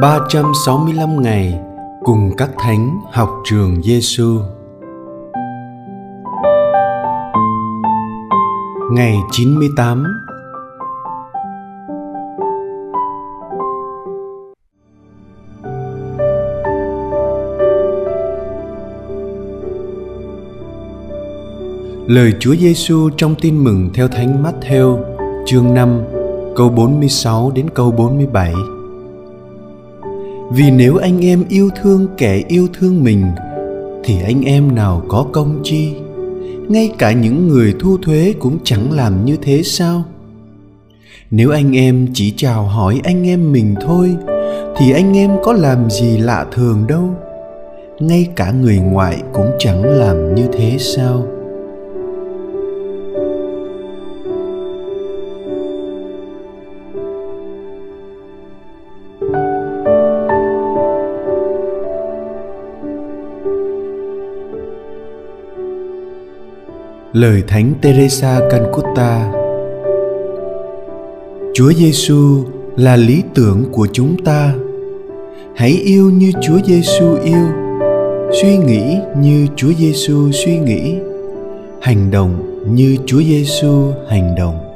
365 ngày cùng các thánh học trường Giêsu. Ngày 98 Lời Chúa Giêsu trong Tin mừng theo Thánh Matthew, chương 5, câu 46 đến câu 47. mươi vì nếu anh em yêu thương kẻ yêu thương mình, thì anh em nào có công chi? Ngay cả những người thu thuế cũng chẳng làm như thế sao? Nếu anh em chỉ chào hỏi anh em mình thôi, thì anh em có làm gì lạ thường đâu. Ngay cả người ngoại cũng chẳng làm như thế sao? Lời Thánh Teresa Calcutta Chúa Giêsu là lý tưởng của chúng ta. Hãy yêu như Chúa Giêsu yêu, suy nghĩ như Chúa Giêsu suy nghĩ, hành động như Chúa Giêsu hành động.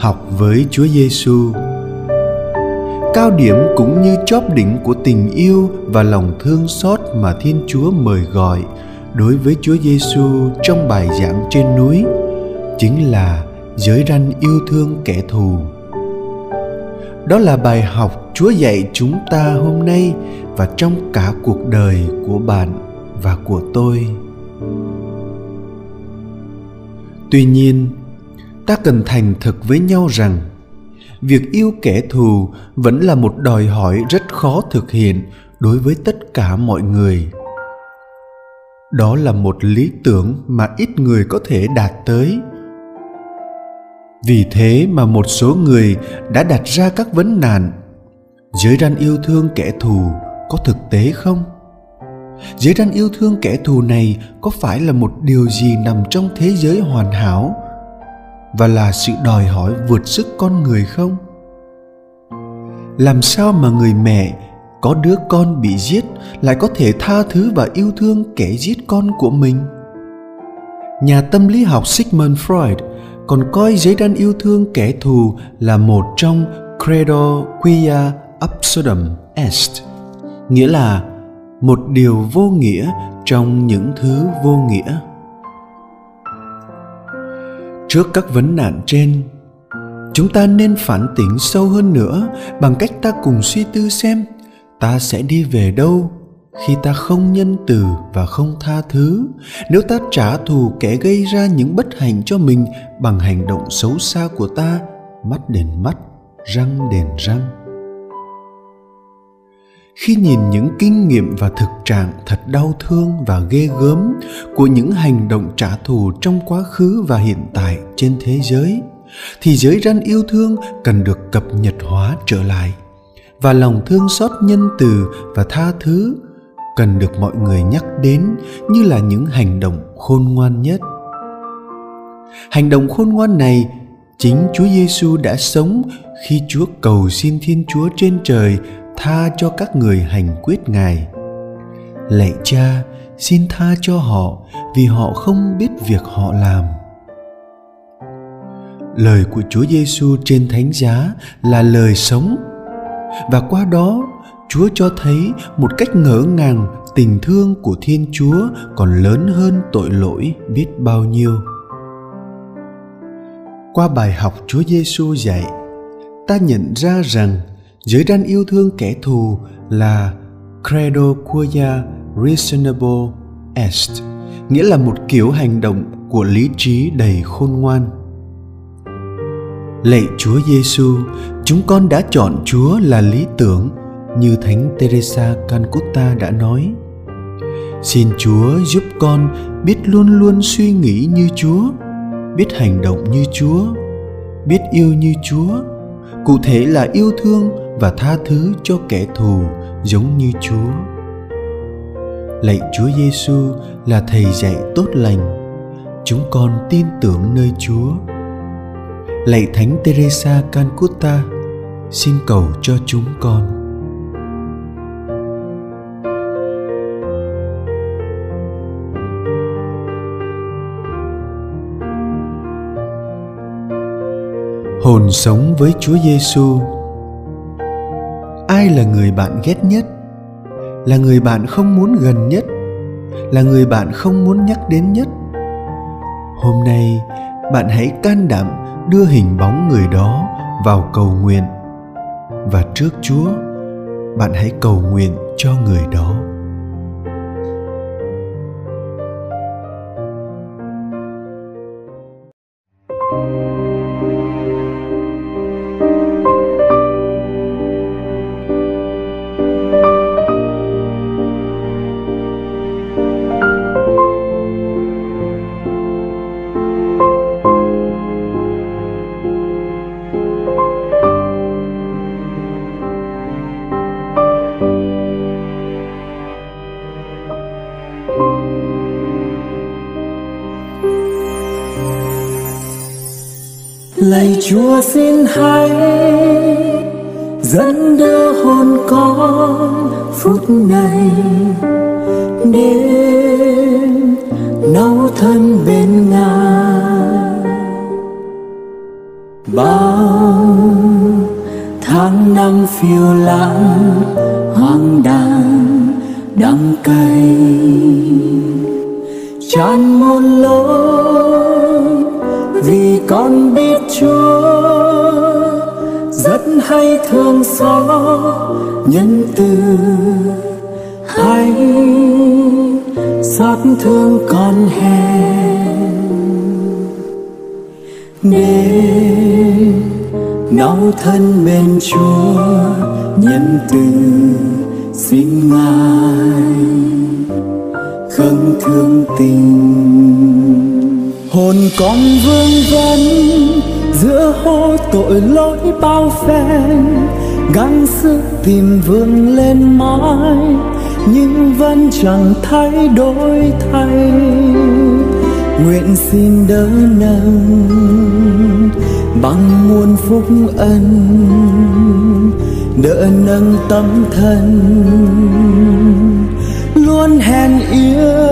Học với Chúa Giêsu. Cao điểm cũng như chóp đỉnh của tình yêu và lòng thương xót mà Thiên Chúa mời gọi đối với Chúa Giêsu trong bài giảng trên núi chính là giới ranh yêu thương kẻ thù. Đó là bài học Chúa dạy chúng ta hôm nay và trong cả cuộc đời của bạn và của tôi. Tuy nhiên, ta cần thành thật với nhau rằng, việc yêu kẻ thù vẫn là một đòi hỏi rất khó thực hiện đối với tất cả mọi người. Đó là một lý tưởng mà ít người có thể đạt tới. Vì thế mà một số người đã đặt ra các vấn nạn. Giới ranh yêu thương kẻ thù có thực tế không? Giới ranh yêu thương kẻ thù này có phải là một điều gì nằm trong thế giới hoàn hảo? Và là sự đòi hỏi vượt sức con người không? Làm sao mà người mẹ có đứa con bị giết lại có thể tha thứ và yêu thương kẻ giết con của mình? Nhà tâm lý học sigmund freud còn coi giấy đan yêu thương kẻ thù là một trong credo quia absurdum est, nghĩa là một điều vô nghĩa trong những thứ vô nghĩa trước các vấn nạn trên. Chúng ta nên phản tỉnh sâu hơn nữa bằng cách ta cùng suy tư xem ta sẽ đi về đâu khi ta không nhân từ và không tha thứ. Nếu ta trả thù kẻ gây ra những bất hạnh cho mình bằng hành động xấu xa của ta, mắt đền mắt, răng đền răng khi nhìn những kinh nghiệm và thực trạng thật đau thương và ghê gớm của những hành động trả thù trong quá khứ và hiện tại trên thế giới, thì giới răn yêu thương cần được cập nhật hóa trở lại. Và lòng thương xót nhân từ và tha thứ cần được mọi người nhắc đến như là những hành động khôn ngoan nhất. Hành động khôn ngoan này, chính Chúa Giêsu đã sống khi Chúa cầu xin Thiên Chúa trên trời tha cho các người hành quyết ngài. Lạy cha, xin tha cho họ vì họ không biết việc họ làm. Lời của chúa giêsu trên thánh giá là lời sống. Và qua đó, chúa cho thấy một cách ngỡ ngàng tình thương của thiên chúa còn lớn hơn tội lỗi biết bao nhiêu. Qua bài học chúa giêsu dạy, ta nhận ra rằng giới ranh yêu thương kẻ thù là credo quia reasonable est, nghĩa là một kiểu hành động của lý trí đầy khôn ngoan. Lạy chúa giêsu chúng con đã chọn chúa là lý tưởng, như thánh teresa calcutta đã nói. Xin chúa giúp con biết luôn luôn suy nghĩ như chúa, biết hành động như chúa, biết yêu như chúa. Cụ thể là yêu thương và tha thứ cho kẻ thù giống như Chúa. Lạy Chúa Giêsu là thầy dạy tốt lành. Chúng con tin tưởng nơi Chúa. Lạy Thánh Teresa Calcutta, xin cầu cho chúng con. hồn sống với Chúa Giêsu. Ai là người bạn ghét nhất? Là người bạn không muốn gần nhất? Là người bạn không muốn nhắc đến nhất? Hôm nay, bạn hãy can đảm đưa hình bóng người đó vào cầu nguyện. Và trước Chúa, bạn hãy cầu nguyện cho người đó. Lạy chúa xin hãy dẫn đưa hồn con phút này đến nấu thân bên ngài. Bao tháng năm phiêu lãng, hoang đàng đắng cay. Hay thương xót nhân từ hay. Xót thương con hèn. Để nấu thân bên chúa, nhân từ xin ngài. Khâng thương tình, hồn con vương vấn giữa hố tội lỗi bao phen, gắng sức tìm vươn lên mãi, nhưng vẫn chẳng thay đổi thay. Nguyện xin đỡ nâng bằng muôn phúc ân, đỡ nâng tâm thân luôn hèn yêu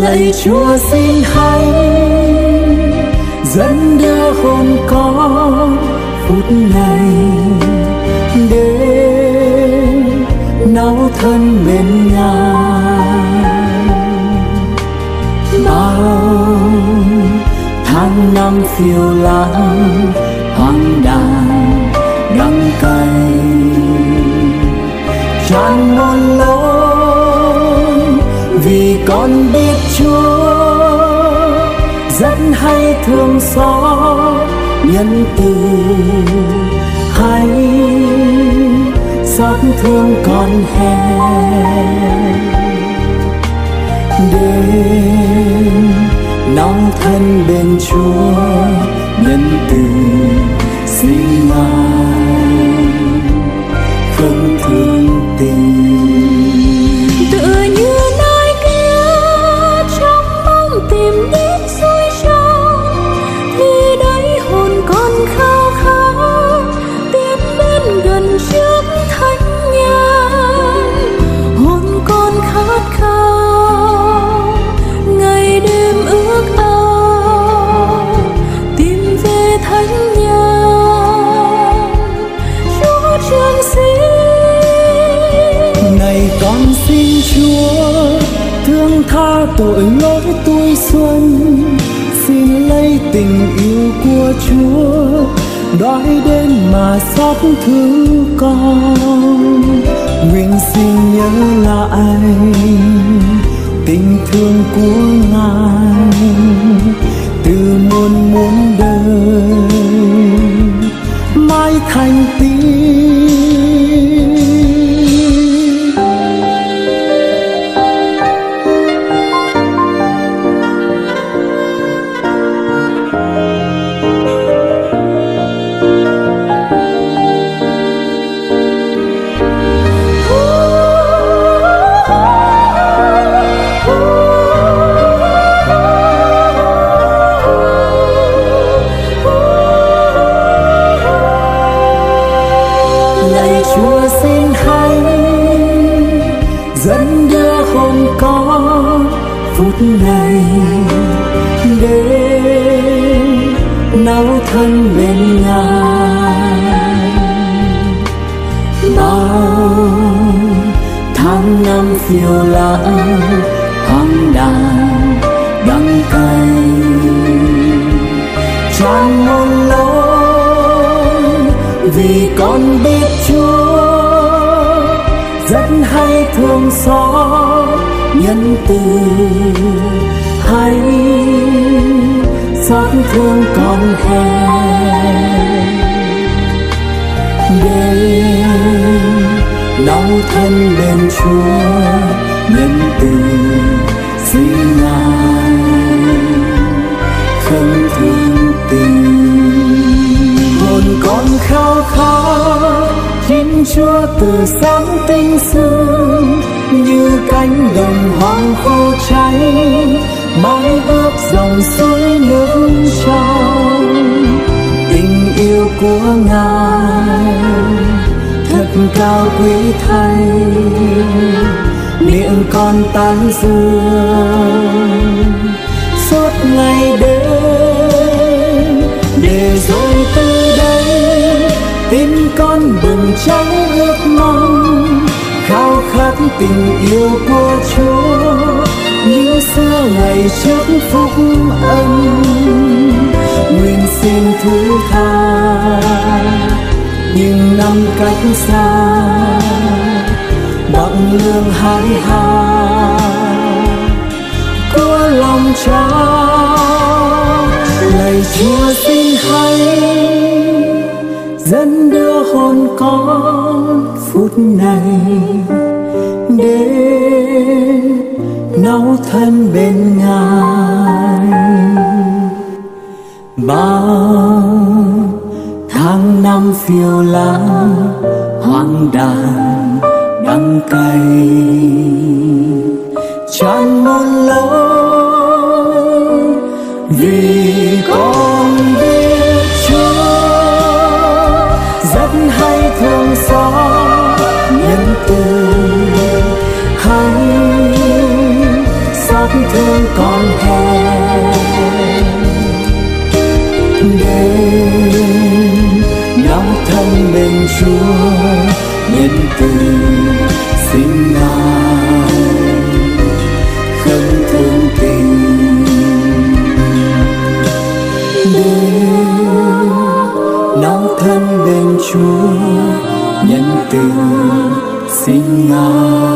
lạy chúa xin hãy dẫn đưa hồn con phút này đến nấu thân bên ngài. Bao tháng năm phiêu lãng, hoang đàng đắng cay. Nhân từ hay xót thương con hèn đêm nóng thân bên Chúa nhân từ xin đói đến mà xót thương con. Nguyện xin nhớ lại tình thương của ngài. Ngài bao tháng năm phiêu lãng hoang đàn đắng cay tràn muôn lối vì con biết Chúa rất hay thương xót nhân từ hay xót thương con khe đây nấu thân bên Chúa, nhân từ xin ngài khấn thương tình. Hồn con khao khát chính Chúa từ sáng tinh sương, như cánh đồng hoang khô cháy mái ướp dòng suối nước trong. Tình yêu của ngài thật cao quý thay. Miệng con tán dương. Suốt ngày đêm, để rồi từ đây, tim con bừng cháy ước mong. Khao khát tình yêu của Chúa như xưa ngày trước phúc ân. Nguyện xin thứ tha nhưng năm cách xa. Bằng lương hái hà của lòng cha lạy chúa xin hãy dẫn đưa hồn con phút này. Đến nấu thân bên ngài. Bao tháng năm phiêu lãng hoang đàn, đắng cay. Tràn muôn lối tình sinh xin ngài